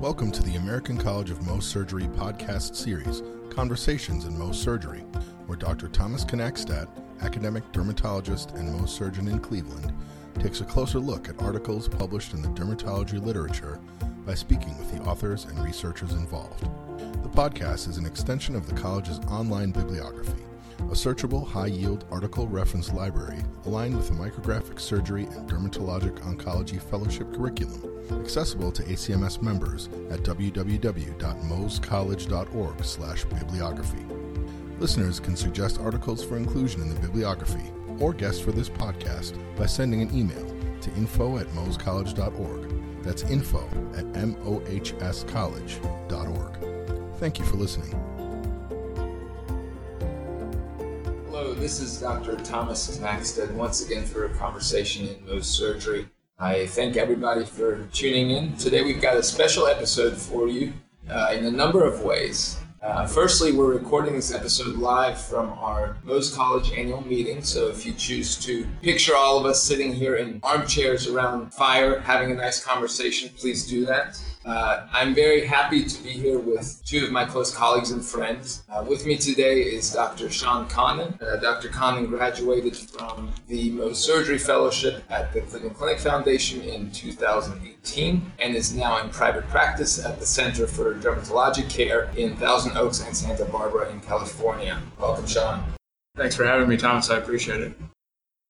Welcome to the American College of Mohs Surgery podcast series, Conversations in Mohs Surgery, where Dr. Thomas Knackstadt, academic dermatologist and Mohs surgeon in Cleveland, takes a closer look at articles published in the dermatology literature by speaking with the authors and researchers involved. The podcast is an extension of the college's online bibliography, a searchable, high yield article reference library aligned with the micrographic surgery and dermatologic oncology fellowship curriculum, accessible to ACMS members at www.mohscollege.org/bibliography. Listeners can suggest articles for inclusion in the bibliography or guests for this podcast by sending an email to info at mohscollege.org. That's info at mohscollege.org. Thank you for listening. This is Dr. Thomas Knackstadt once again for a conversation in Mohs surgery. I thank everybody for tuning in. Today we've got a special episode for you uh, in a number of ways. Uh, firstly, we're recording this episode live from our Mohs College annual meeting. So if you choose to picture all of us sitting here in armchairs around fire having a nice conversation, please do that. Uh, I'm very happy to be here with two of my close colleagues and friends. Uh, with me today is Dr. Sean Connon. Uh, Dr. Connon graduated from the Mohs Surgery Fellowship at the Cleveland Clinic Foundation in 2018 and is now in private practice at the Center for Dermatologic Care in Thousand Oaks and Santa Barbara in California. Welcome, Sean. Thanks for having me, Thomas. I appreciate it.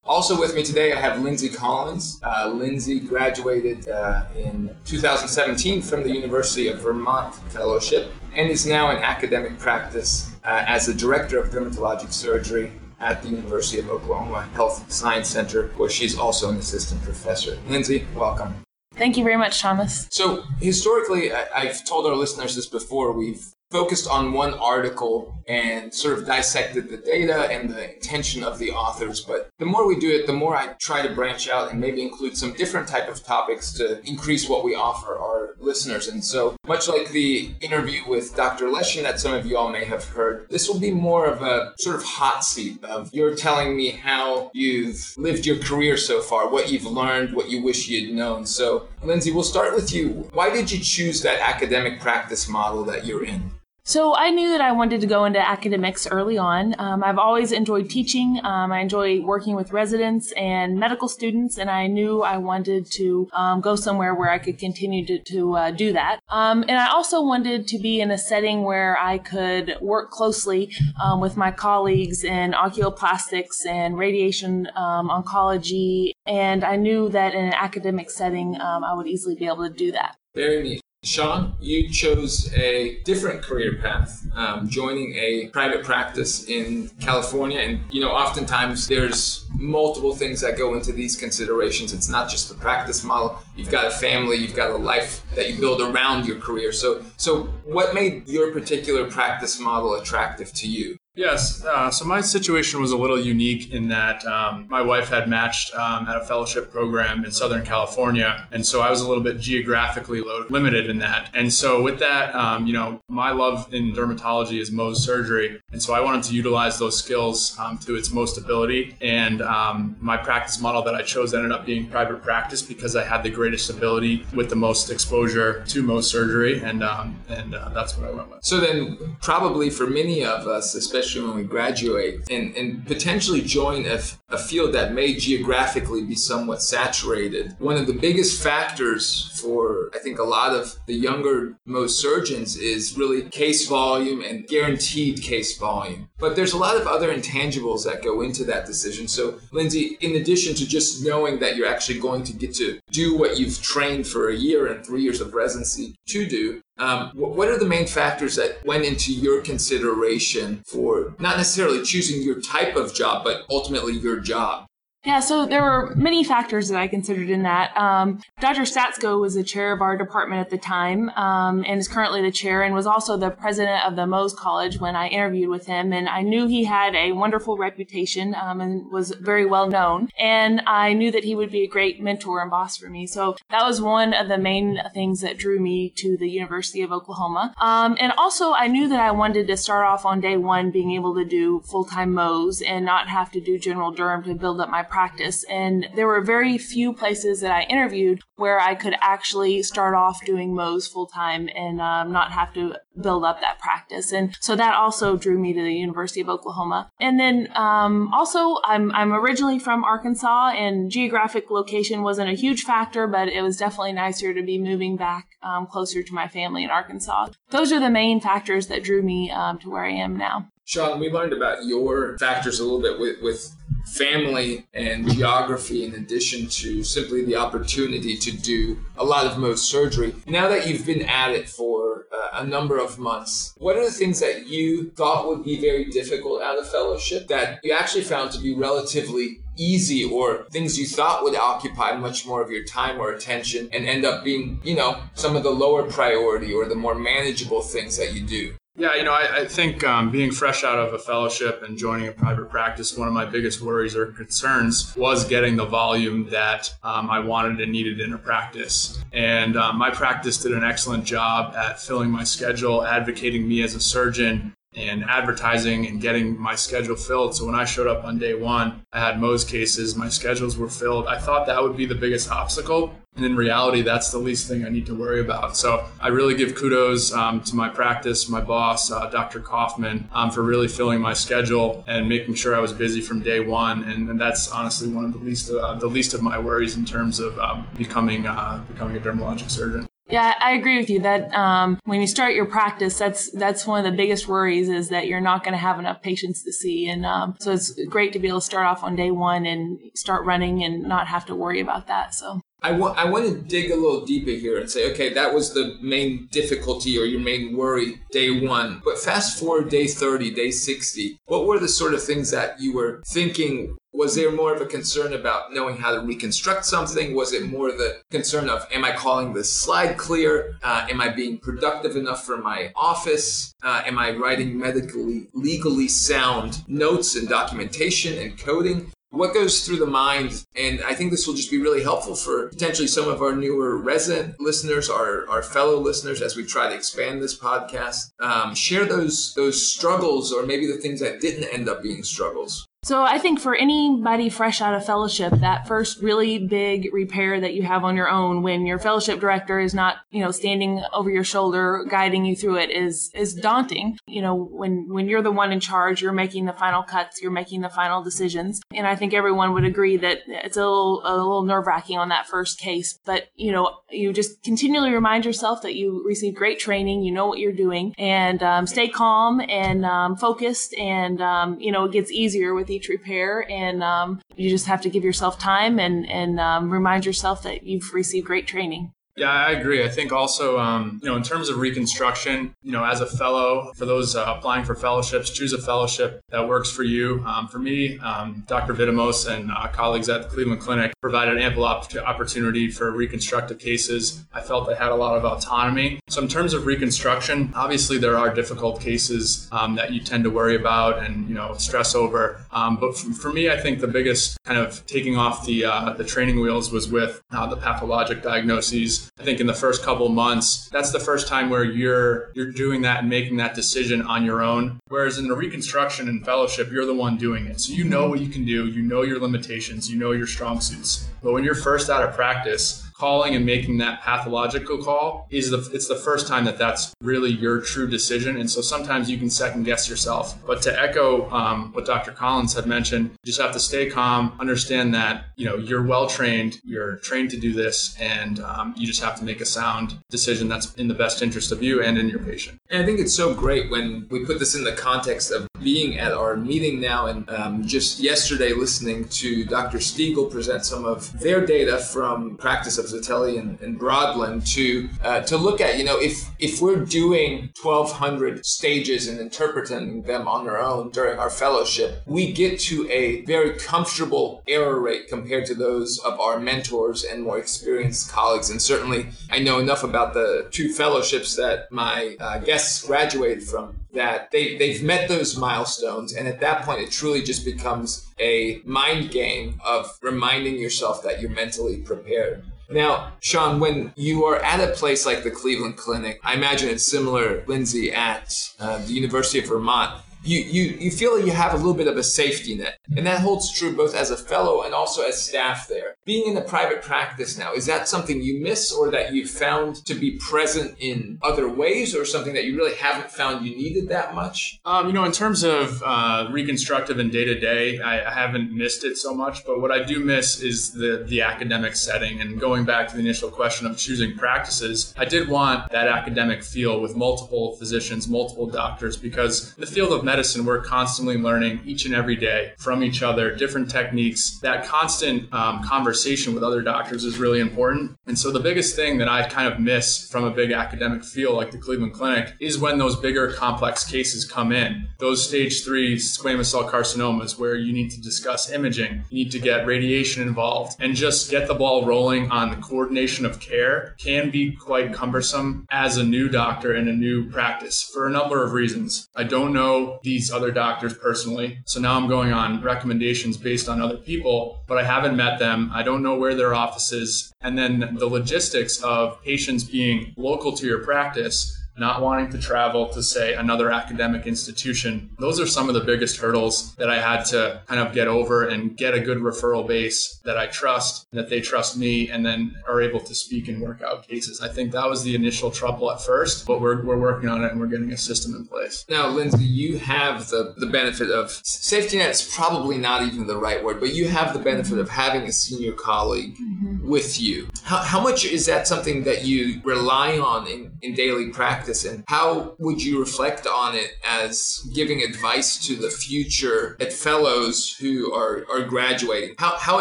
Also with me today, I have Lindsay Collins. Uh, Lindsay graduated uh, in 2017 from the University of Vermont Fellowship and is now in academic practice uh, as the Director of Dermatologic Surgery at the University of Oklahoma Health Science Center, where she's also an assistant professor. Lindsay, welcome. Thank you very much, Thomas. So, historically, I- I've told our listeners this before, we've focused on one article and sort of dissected the data and the intention of the authors but the more we do it the more i try to branch out and maybe include some different type of topics to increase what we offer our listeners. And so much like the interview with dr leshin that some of you all may have heard this will be more of a sort of hot seat of you're telling me how you've lived your career so far what you've learned what you wish you'd known. So lindsay we'll start with you. Why did you choose that academic practice model that you're in So I knew that I wanted to go into academics early on. Um, I've always enjoyed teaching. Um, I enjoy working with residents and medical students, and I knew I wanted to um, go somewhere where I could continue to, to uh, do that. Um, and I also wanted to be in a setting where I could work closely um, with my colleagues in oculoplastics and radiation um, oncology. And I knew that in an academic setting, um, I would easily be able to do that. Very neat. Sean, you chose a different career path, um, joining a private practice in California. And, you know, oftentimes there's multiple things that go into these considerations. It's not just the practice model. You've got a family, you've got a life that you build around your career. So, so what made your particular practice model attractive to you? Yes, uh, so my situation was a little unique in that um, my wife had matched um, at a fellowship program in Southern California, and so I was a little bit geographically limited in that. And so with that, um, you know, my love in dermatology is Mohs surgery, and so I wanted to utilize those skills um, to its most ability. And um, my practice model that I chose ended up being private practice because I had the greatest ability with the most exposure to Mohs surgery, and um, and uh, that's what I went with. So then, probably for many of us, especially when we graduate, and, and potentially join a, a field that may geographically be somewhat saturated, one of the biggest factors for, I think, a lot of the younger Mohs surgeons is really case volume and guaranteed case volume. But there's a lot of other intangibles that go into that decision. So, Lindsay, in addition to just knowing that you're actually going to get to do what you've trained for a year and three years of residency to do, um, what are the main factors that went into your consideration for not necessarily choosing your type of job, but ultimately your job? Yeah, so there were many factors that I considered in that. Um, Dr. Stasko was the chair of our department at the time um, and is currently the chair and was also the president of the Mohs College when I interviewed with him. And I knew he had a wonderful reputation um, and was very well known. And I knew that he would be a great mentor and boss for me. So that was one of the main things that drew me to the University of Oklahoma. Um, and also, I knew that I wanted to start off on day one being able to do full time Mohs and not have to do general derm to build up my practice. And there were very few places that I interviewed where I could actually start off doing Mohs full time and um, not have to build up that practice. And so that also drew me to the University of Oklahoma. And then um, also, I'm, I'm originally from Arkansas, and geographic location wasn't a huge factor, but it was definitely nicer to be moving back um, closer to my family in Arkansas. Those are the main factors that drew me um, to where I am now. Sean, we learned about your factors a little bit with, with family and geography in addition to simply the opportunity to do a lot of Mohs surgery. Now that you've been at it for uh, a number of months, what are the things that you thought would be very difficult out of fellowship that you actually found to be relatively easy or things you thought would occupy much more of your time or attention and end up being, you know, some of the lower priority or the more manageable things that you do? Yeah, you know, I, I think um, being fresh out of a fellowship and joining a private practice, one of my biggest worries or concerns was getting the volume that um, I wanted and needed in a practice. And um, my practice did an excellent job at filling my schedule, advocating me as a surgeon, and advertising and getting my schedule filled. So when I showed up on day one, I had Mohs cases, my schedules were filled. I thought that would be the biggest obstacle. And in reality, that's the least thing I need to worry about. So I really give kudos um, to my practice, my boss, uh, Dr. Kaufman, um, for really filling my schedule and making sure I was busy from day one. And, and that's honestly one of the least uh, the least of my worries in terms of um, becoming uh, becoming a dermatologic surgeon. Yeah, I agree with you that um, when you start your practice, that's that's one of the biggest worries is that you're not going to have enough patients to see, and um, so it's great to be able to start off on day one and start running and not have to worry about that. So I want I want to dig a little deeper here and say, okay, that was the main difficulty or your main worry day one. But fast forward day 30, day 60, what were the sort of things that you were thinking? Was there more of a concern about knowing how to reconstruct something? Was it more the concern of, am I calling this slide clear? Uh, am I being productive enough for my office? Uh, am I writing medically, legally sound notes and documentation and coding? What goes through the mind and i think this will just be really helpful for potentially some of our newer resident listeners our, our fellow listeners as we try to expand this podcast. Um, share those those struggles or maybe the things that didn't end up being struggles so I think for anybody fresh out of fellowship, that first really big repair that you have on your own when your fellowship director is not, you know, standing over your shoulder guiding you through it is is daunting. You know, when when you're the one in charge, you're making the final cuts, you're making the final decisions. And I think everyone would agree that it's a little a little nerve-wracking on that first case, but you know, you just continually remind yourself that you received great training, you know what you're doing, and um, stay calm and um, focused and um, you know, it gets easier with repair, and um, you just have to give yourself time and and um, remind yourself that you've received great training. Yeah, I agree. I think also, um, you know, in terms of reconstruction, you know, as a fellow, for those uh, applying for fellowships, choose a fellowship that works for you. Um, for me, um, Dr. Vidimos and uh, colleagues at the Cleveland Clinic provided ample op- opportunity for reconstructive cases. I felt I had a lot of autonomy. So, in terms of reconstruction, obviously there are difficult cases um, that you tend to worry about and you know stress over. Um, but for, for, me, I think the biggest kind of taking off the uh, the training wheels was with uh, the pathologic diagnoses I think in the first couple months, that's the first time where you're you're doing that and making that decision on your own. Whereas in the reconstruction and fellowship, you're the one doing it. So you know what you can do, you know your limitations, you know your strong suits. But when you're first out of practice, calling and making that pathological call is the it's the first time that that's really your true decision. And so sometimes you can second guess yourself. But to echo um, what dr collins had mentioned you just have to stay calm understand that you know you're well trained you're trained to do this and um, you just have to make a sound decision that's in the best interest of you and in your patient. And i think it's so great when we put this in the context of being at our meeting now and um, just yesterday listening to dr stiegel present some of their data from practice of Zitelli and, and Brodland to uh, to look at. You know, if if we're doing 1,200 stages and interpreting them on our own during our fellowship, we get to a very comfortable error rate compared to those of our mentors and more experienced colleagues. And certainly, I know enough about the two fellowships that my uh, guests graduated from that they, they've met those milestones. And at that point, it truly just becomes a mind game of reminding yourself that you're mentally prepared. Now, Sean, when you are at a place like the Cleveland Clinic, I imagine it's similar, Lindsay, at uh, the University of Vermont. You, you, you feel like you have a little bit of a safety net. And that holds true both as a fellow and also as staff there. Being in a private practice now, is that something you miss or that you found to be present in other ways or something that you really haven't found you needed that much? Um, you know, in terms of uh, reconstructive and day to day, I haven't missed it so much. But what I do miss is the, the academic setting. And going back to the initial question of choosing practices, I did want that academic feel with multiple physicians, multiple doctors, because the field of medicine, we're constantly learning each and every day from each other, different techniques. That constant um, conversation with other doctors is really important. And so the biggest thing that I kind of miss from a big academic field like the Cleveland Clinic is when those bigger complex cases come in. Those stage three squamous cell carcinomas where you need to discuss imaging, you need to get radiation involved, and just get the ball rolling on the coordination of care can be quite cumbersome as a new doctor in a new practice for a number of reasons. I don't know these other doctors personally, so now I'm going on recommendations based on other people, but I haven't met them. I don't know where their office is. And then the logistics of patients being local to your practice not wanting to travel to, say, another academic institution. Those are some of the biggest hurdles that I had to kind of get over and get a good referral base that I trust, that they trust me, and then are able to speak and work out cases. I think that was the initial trouble at first, but we're, we're working on it and we're getting a system in place. Now, Lindsay, you have the, the benefit of safety net's probably not even the right word, but you have the benefit of having a senior colleague mm-hmm. with you. How, how much is that something that you rely on in, in daily practice? Practice and how would you reflect on it as giving advice to the future at fellows who are, are graduating? How, how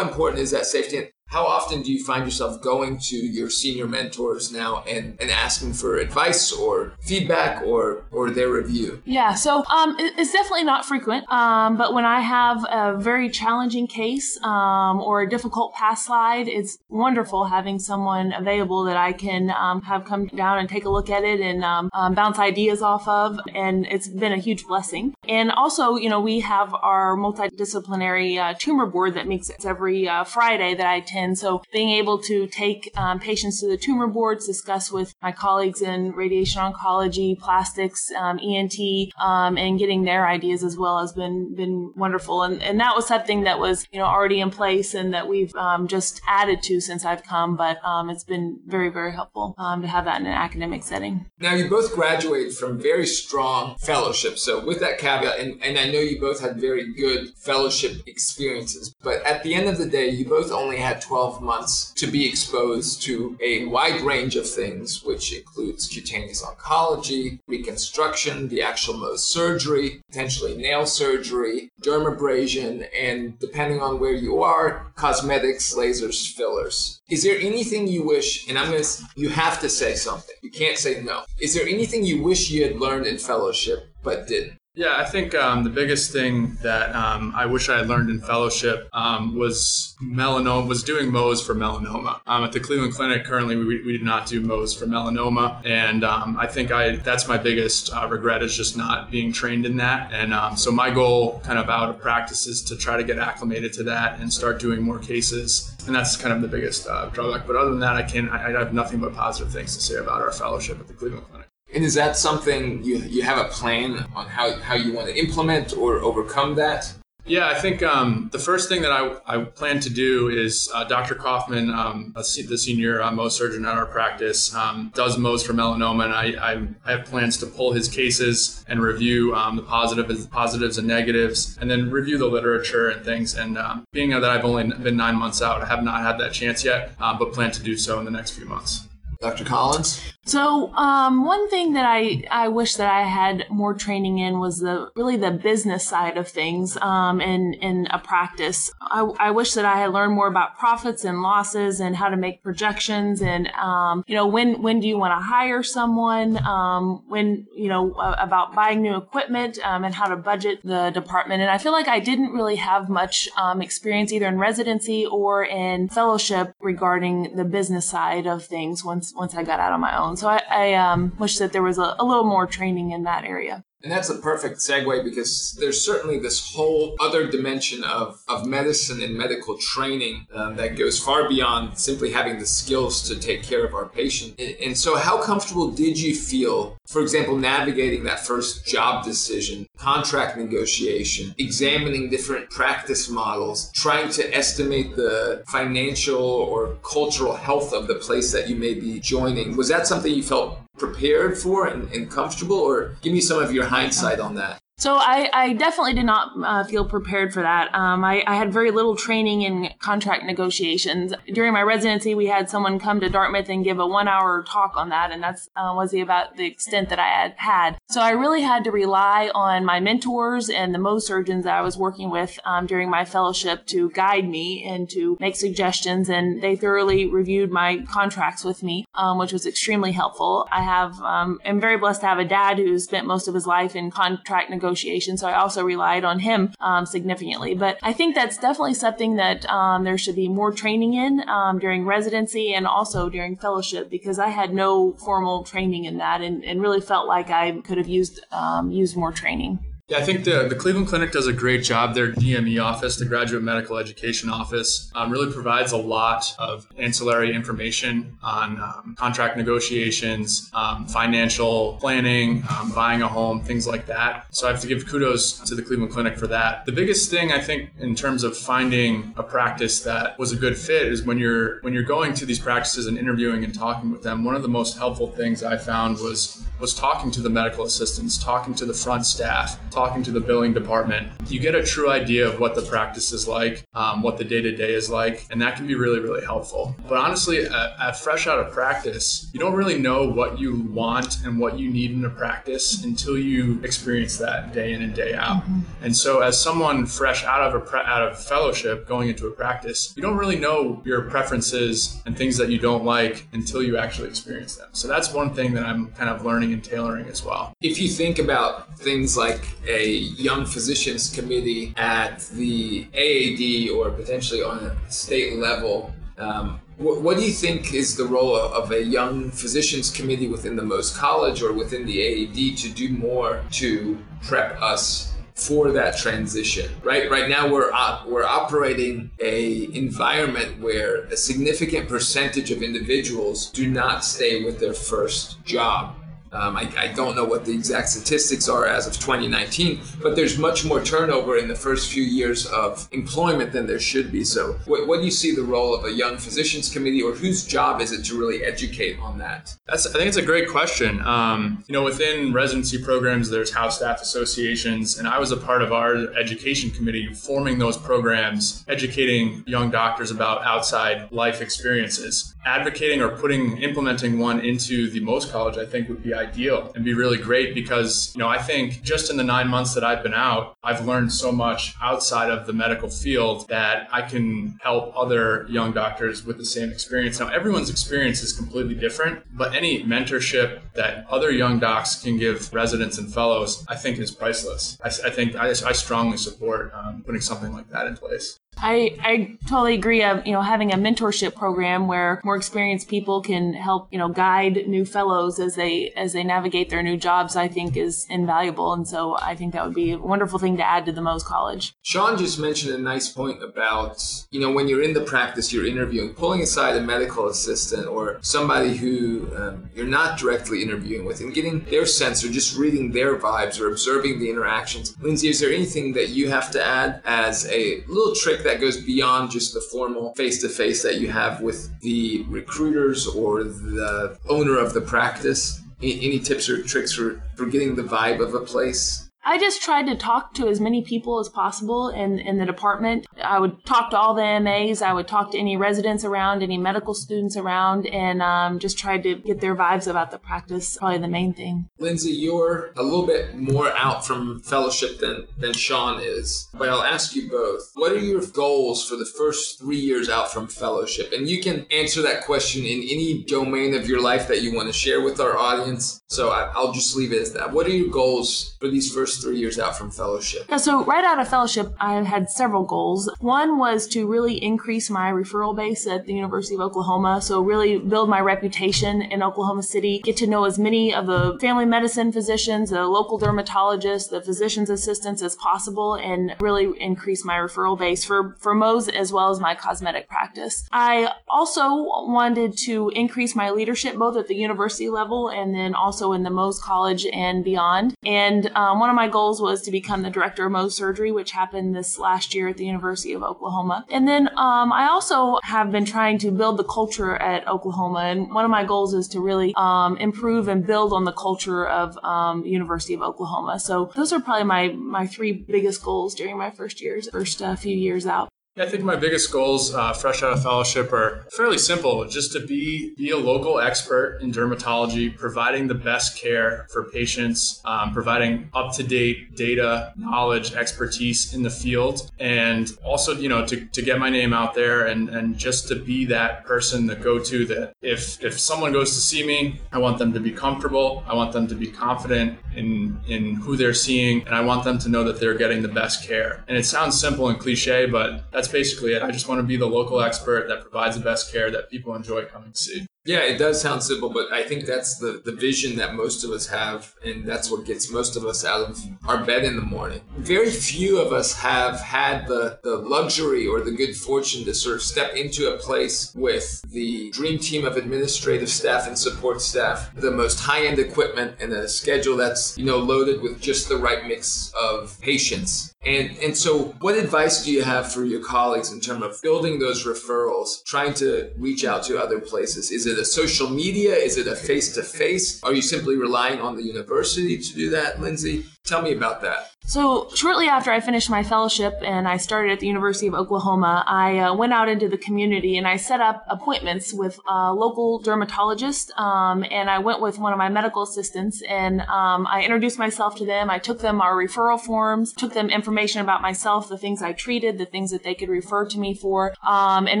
important is that safety? How often do you find yourself going to your senior mentors now and, and asking for advice or feedback or, or their review? Yeah, so um, it, it's definitely not frequent. Um, but when I have a very challenging case um, or a difficult path slide, it's wonderful having someone available that I can um, have come down and take a look at it and um, um, bounce ideas off of. And it's been a huge blessing. And also, you know, we have our multidisciplinary uh, tumor board that meets every uh, Friday that I attend. So being able to take um, patients to the tumor boards, discuss with my colleagues in radiation oncology, plastics, um, ENT, um, and getting their ideas as well has been been wonderful. And and that was something that was you know already in place and that we've um, just added to since I've come. But um, it's been very very helpful um, to have that in an academic setting. Now you both graduated from very strong fellowships. So with that and, and I know you both had very good fellowship experiences, but at the end of the day, you both only had 12 months to be exposed to a wide range of things, which includes cutaneous oncology, reconstruction, the actual Mohs surgery, potentially nail surgery, dermabrasion, and depending on where you are, cosmetics, lasers, fillers. Is there anything you wish, and I'm gonna, you have to say something. You can't say no. Is there anything you wish you had learned in fellowship but didn't? Yeah, I think um, the biggest thing that um, I wish I had learned in fellowship um, was melanoma, was doing Mohs for melanoma. Um, at the Cleveland Clinic, currently, we, we did not do Mohs for melanoma, and um, I think I that's my biggest uh, regret is just not being trained in that. And um, so my goal, kind of out of practice, is to try to get acclimated to that and start doing more cases. And that's kind of the biggest uh, drawback. But other than that, I can I, I have nothing but positive things to say about our fellowship at the Cleveland Clinic. And is that something you, you have a plan on how, how you want to implement or overcome that? Yeah, I think um, the first thing that I, I plan to do is uh, Dr. Kaufman, um, the senior uh, Mohs surgeon at our practice, um, does Mohs for melanoma, and I, I, I, have plans to pull his cases and review um, the positive, positives and negatives, and then review the literature and things. And um, being that I've only been nine months out, I have not had that chance yet, uh, but plan to do so in the next few months. Dr. Collins? So, um, one thing that I, I wish that I had more training in was the really the business side of things um, in, in a practice. I, I wish that I had learned more about profits and losses and how to make projections and, um, you know, when, when do you want to hire someone, um, when, you know, about buying new equipment um, and how to budget the department. And I feel like I didn't really have much um, experience either in residency or in fellowship regarding the business side of things once, once I got out on my own. So I, I um, wish that there was a, a little more training in that area. And that's a perfect segue because there's certainly this whole other dimension of, of medicine and medical training um, that goes far beyond simply having the skills to take care of our patient. And, and so, how comfortable did you feel, for example, navigating that first job decision contract negotiation, examining different practice models, trying to estimate the financial or cultural health of the place that you may be joining. Was that something you felt prepared for and, and comfortable, or give me some of your hindsight on that? So I, I definitely did not uh, feel prepared for that. Um, I, I, had very little training in contract negotiations. During my residency, we had someone come to Dartmouth and give a one-hour talk on that, and that's uh, was the, about the extent that I had had. So I really had to rely on my mentors and the Mohs surgeons that I was working with um, during my fellowship to guide me and to make suggestions. And they thoroughly reviewed my contracts with me, um, which was extremely helpful. I have um, am very blessed to have a dad who spent most of his life in contract negotiations negotiation. So I also relied on him um, significantly. But I think that's definitely something that um, there should be more training in um, during residency and also during fellowship because I had no formal training in that and, and really felt like I could have used um, used more training. Yeah, I think the, the Cleveland Clinic does a great job. Their GME office, the Graduate Medical Education Office, um, really provides a lot of ancillary information on um, contract negotiations, um, financial planning, um, buying a home, things like that. So I have to give kudos to the Cleveland Clinic for that. The biggest thing I think in terms of finding a practice that was a good fit is when you're when you're going to these practices and interviewing and talking with them. One of the most helpful things I found was was talking to the medical assistants, talking to the front staff talking to the billing department, you get a true idea of what the practice is like, um, what the day to day is like, and that can be really, really helpful. But honestly, at, at, fresh out of practice, you don't really know what you want and what you need in a practice until you experience that day in and day out. Mm-hmm. And so, as someone fresh out of a pre- out of fellowship going into a practice, you don't really know your preferences and things that you don't like until you actually experience them. So that's one thing that I'm kind of learning and tailoring as well. If you think about things like a young physicians committee at the AAD or potentially on a state level. Um, what, what, do you think is the role of a young physicians committee within the Mohs College or within the AAD to do more to prep us for that transition right right now we're op- we're operating a environment where a significant percentage of individuals do not stay with their first job um, I, I, don't know what the exact statistics are as of 2019, but there's much more turnover in the first few years of employment than there should be. So, what, what do you see the role of a young physicians committee, or whose job is it to really educate on that? That's, I think it's a great question. Um, you know, within residency programs, there's house staff associations, and I was a part of our education committee forming those programs, educating young doctors about outside life experiences. Advocating or putting, implementing one into the Mohs college, I think would be ideal and be really great because, you know, I think just in the nine months that I've been out, I've learned so much outside of the medical field that I can help other young doctors with the same experience. Now, everyone's experience is completely different, but any mentorship that other young docs can give residents and fellows, I think is priceless. I, I think I, I, strongly support um, putting something like that in place. I, I totally agree. Of you know having a mentorship program where more experienced people can help you know guide new fellows as they as they navigate their new jobs, I think is invaluable. And so I think that would be a wonderful thing to add to the Mohs College. Sean just mentioned a nice point about you know when you're in the practice, you're interviewing, pulling aside a medical assistant or somebody who um, you're not directly interviewing with, and getting their sense or just reading their vibes or observing the interactions. Lindsay, is there anything that you have to add as a little trick? That goes beyond just the formal face to face that you have with the recruiters or the owner of the practice? Any tips or tricks for, for getting the vibe of a place? I just tried to talk to as many people as possible in, in the department. I would talk to all the MAs. I would talk to any residents around, any medical students around, and um, just tried to get their vibes about the practice. Probably the main thing. Lindsay, you're a little bit more out from fellowship than, than Sean is, but I'll ask you both. What are your goals for the first three years out from fellowship? And you can answer that question in any domain of your life that you want to share with our audience. So I, I'll just leave it as that. What are your goals for these first three years out from fellowship? Yeah, so right out of fellowship, I had several goals. One was to really increase my referral base at the University of Oklahoma. So really build my reputation in Oklahoma City, get to know as many of the family medicine physicians, the local dermatologists, the physician's assistants as possible, and really increase my referral base for, for Mohs as well as my cosmetic practice. I also wanted to increase my leadership both at the university level and then also in the Mohs College and beyond. And um, one of my my goals was to become the director of Mohs surgery, which happened this last year at the University of Oklahoma. And then um, I also have been trying to build the culture at Oklahoma. And one of my goals is to really um, improve and build on the culture of um, University of Oklahoma. So those are probably my, my three biggest goals during my first years, first uh, few years out. I think my biggest goals, uh, fresh out of fellowship, are fairly simple. Just to be be a local expert in dermatology, providing the best care for patients, um, providing up to date data, knowledge, expertise in the field, and also you know to, to get my name out there and and just to be that person, the go to. That if if someone goes to see me, I want them to be comfortable. I want them to be confident in in who they're seeing, and I want them to know that they're getting the best care. And it sounds simple and cliche, but that's that's basically it. I just want to be the local expert that provides the best care that people enjoy coming to see. Yeah, it does sound simple, but I think that's the, the vision that most of us have, and that's what gets most of us out of our bed in the morning. Very few of us have had the, the luxury or the good fortune to sort of step into a place with the dream team of administrative staff and support staff, the most high end equipment, and a schedule that's, you know, loaded with just the right mix of patients and and so what advice do you have for your colleagues in terms of building those referrals, trying to reach out to other places? Is it a social media? Is it a face to face? Are you simply relying on the university to do that, Lindsay? Tell me about that. So, shortly after I finished my fellowship and I started at the University of Oklahoma, I uh, went out into the community and I set up appointments with a local dermatologist. Um, and I went with one of my medical assistants and um, I introduced myself to them. I took them our referral forms, took them information about myself, the things I treated, the things that they could refer to me for, um, and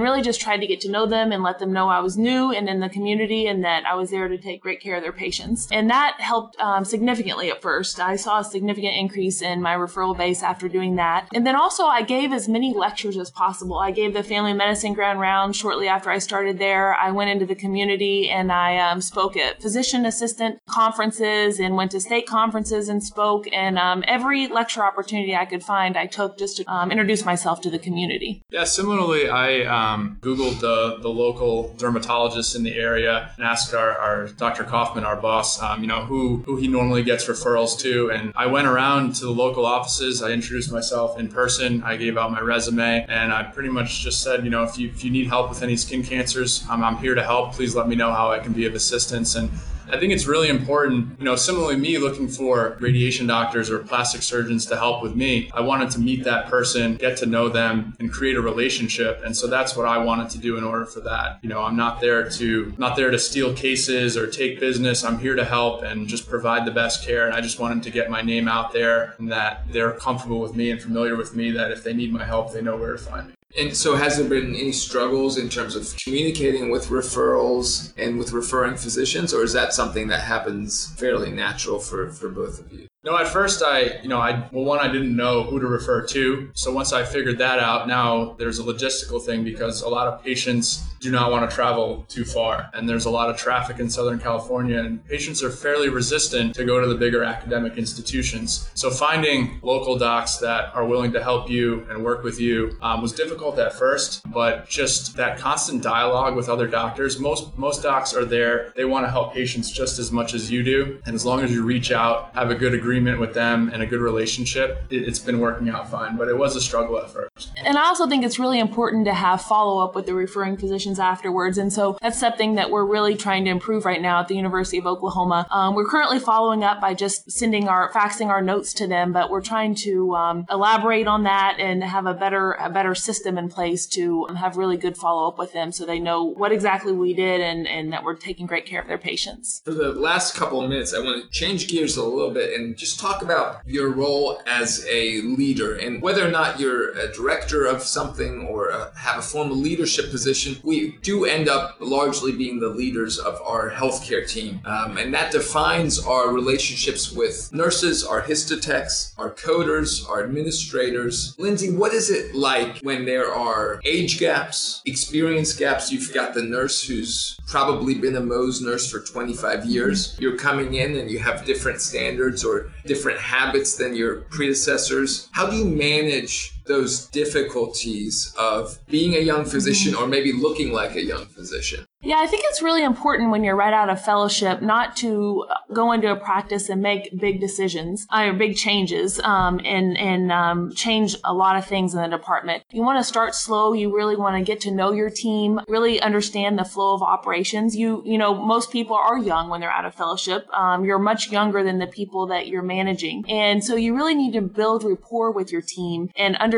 really just tried to get to know them and let them know I was new and in the community and that I was there to take great care of their patients. And that helped um, significantly at first. I saw a significant increase in my referral base after doing that. And then also I gave as many lectures as possible. I gave the family medicine grand round shortly after I started there. I went into the community and I um, spoke at physician assistant conferences and went to state conferences and spoke. And um, every lecture opportunity I could find, I took just to um, introduce myself to the community. Yeah, similarly, I um, Googled the, the local dermatologists in the area and asked our, our Dr. Kaufman, our boss, um, you know, who, who he normally gets referrals to. And I I went around to the local offices. I introduced myself in person. I gave out my resume, and I pretty much just said, you know, if you if you need help with any skin cancers, I'm, I'm here to help. Please let me know how I can be of assistance. And I think it's really important, you know, similarly me looking for radiation doctors or plastic surgeons to help with me. I wanted to meet that person, get to know them and create a relationship. And so that's what I wanted to do in order for that. You know, I'm not there to not there to steal cases or take business. I'm here to help and just provide the best care and I just wanted to get my name out there and that they're comfortable with me and familiar with me that if they need my help, they know where to find me. And so, has there been any struggles in terms of communicating with referrals and with referring physicians, or is that something that happens fairly natural for, for both of you? No, at first I, you know, I well one I didn't know who to refer to. So once I figured that out, now there's a logistical thing because a lot of patients do not want to travel too far, and there's a lot of traffic in Southern California, and patients are fairly resistant to go to the bigger academic institutions. So finding local docs that are willing to help you and work with you um, was difficult at first, but just that constant dialogue with other doctors. Most most docs are there; they want to help patients just as much as you do, and as long as you reach out, have a good agreement agreement with them and a good relationship, it, has been working out fine. But it was a struggle at first. And I also think it's really important to have follow up with the referring physicians afterwards. And so that's something that we're really trying to improve right now at the University of Oklahoma. Um, we're currently following up by just sending our faxing our notes to them, but we're trying to um, elaborate on that and have a better a better system in place to have really good follow up with them so they know what exactly we did and, and that we're taking great care of their patients. For the last couple of minutes, I want to change gears a little bit and just just talk about your role as a leader and whether or not you're a director of something or a, have a formal leadership position. We do end up largely being the leaders of our healthcare team, um, and that defines our relationships with nurses, our histotechs, our coders, our administrators. Lindsay, what is it like when there are age gaps, experience gaps? You've got the nurse who's probably been a Mohs nurse for 25 years. You're coming in and you have different standards or different habits than your predecessors. How do you manage those difficulties of being a young physician or maybe looking like a young physician? Yeah, I think it's really important when you're right out of fellowship not to go into a practice and make big decisions uh, or big changes um, and and um, change a lot of things in the department. You want to start slow. You really want to get to know your team, really understand the flow of operations. You you know most people are young when they're out of fellowship. Um, you're much younger than the people that you're managing, and so you really need to build rapport with your team and understand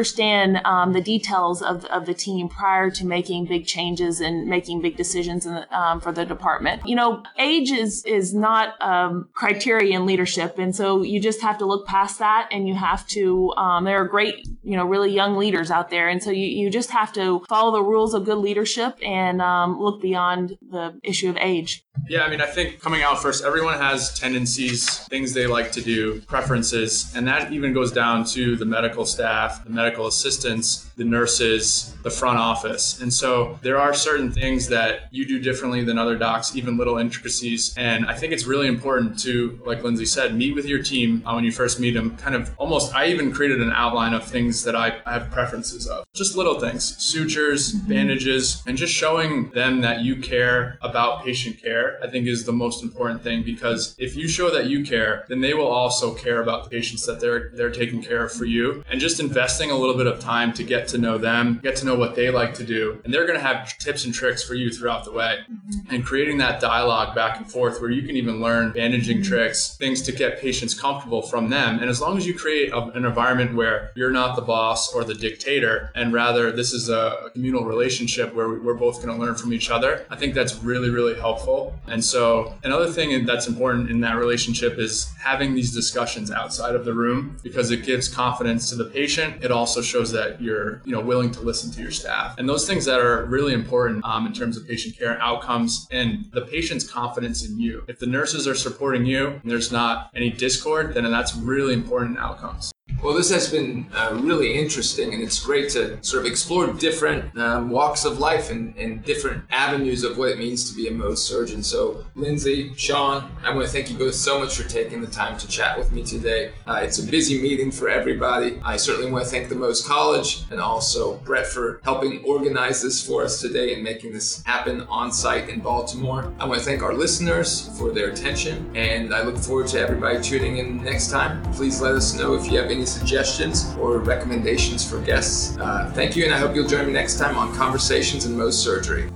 um, the details of of the team prior to making big changes and making big decisions the, um, for the department. You know, age is is not um, criteria in leadership, and so you just have to look past that, and you have to. Um, there are great, you know, really young leaders out there, and so you you just have to follow the rules of good leadership and um, look beyond the issue of age. Yeah, I mean, I think coming out first, everyone has tendencies, things they like to do, preferences, and that even goes down to the medical staff, the medical assistants, the nurses, the front office. And so there are certain things that you do differently than other docs, even little intricacies. And I think it's really important to, like Lindsay said, meet with your team uh, when you first meet them. Kind of almost, I even created an outline of things that I have preferences of. Just little things, sutures, bandages, and just showing them that you care about patient care, I think is the most important thing because if you show that you care, then they will also care about the patients that they're they're taking care of for you. And just investing a little bit of time to get to know them, get to know what they like to do, and they're going to have tips and tricks for you throughout the way. Mm-hmm. And creating that dialogue back and forth where you can even learn bandaging mm-hmm. tricks, things to get patients comfortable from them. And as long as you create a, an environment where you're not the boss or the dictator, and rather this is a communal relationship where we're both going to learn from each other, I think that's really, really helpful. And so another thing that's important in that relationship is having these discussions outside of the room because it gives confidence to the patient. It also shows that you're, you know, willing to listen to your staff. And those things that are really important um, in terms of patient care outcomes and the patient's confidence in you. If the nurses are supporting you and there's not any discord, then that's really important outcomes. Well, this has been uh, really interesting, and it's great to sort of explore different um, walks of life and, and, different avenues of what it means to be a Mohs surgeon. So, Lindsay, Sean, I want to thank you both so much for taking the time to chat with me today. Uh, it's a busy meeting for everybody. I certainly want to thank the Mohs College and also Brett for helping organize this for us today and making this happen on site in Baltimore. I want to thank our listeners for their attention, and I look forward to everybody tuning in next time. Please let us know if you have any suggestions or recommendations for guests. Uh, thank you, and I hope you'll join me next time on Conversations in Mohs Surgery.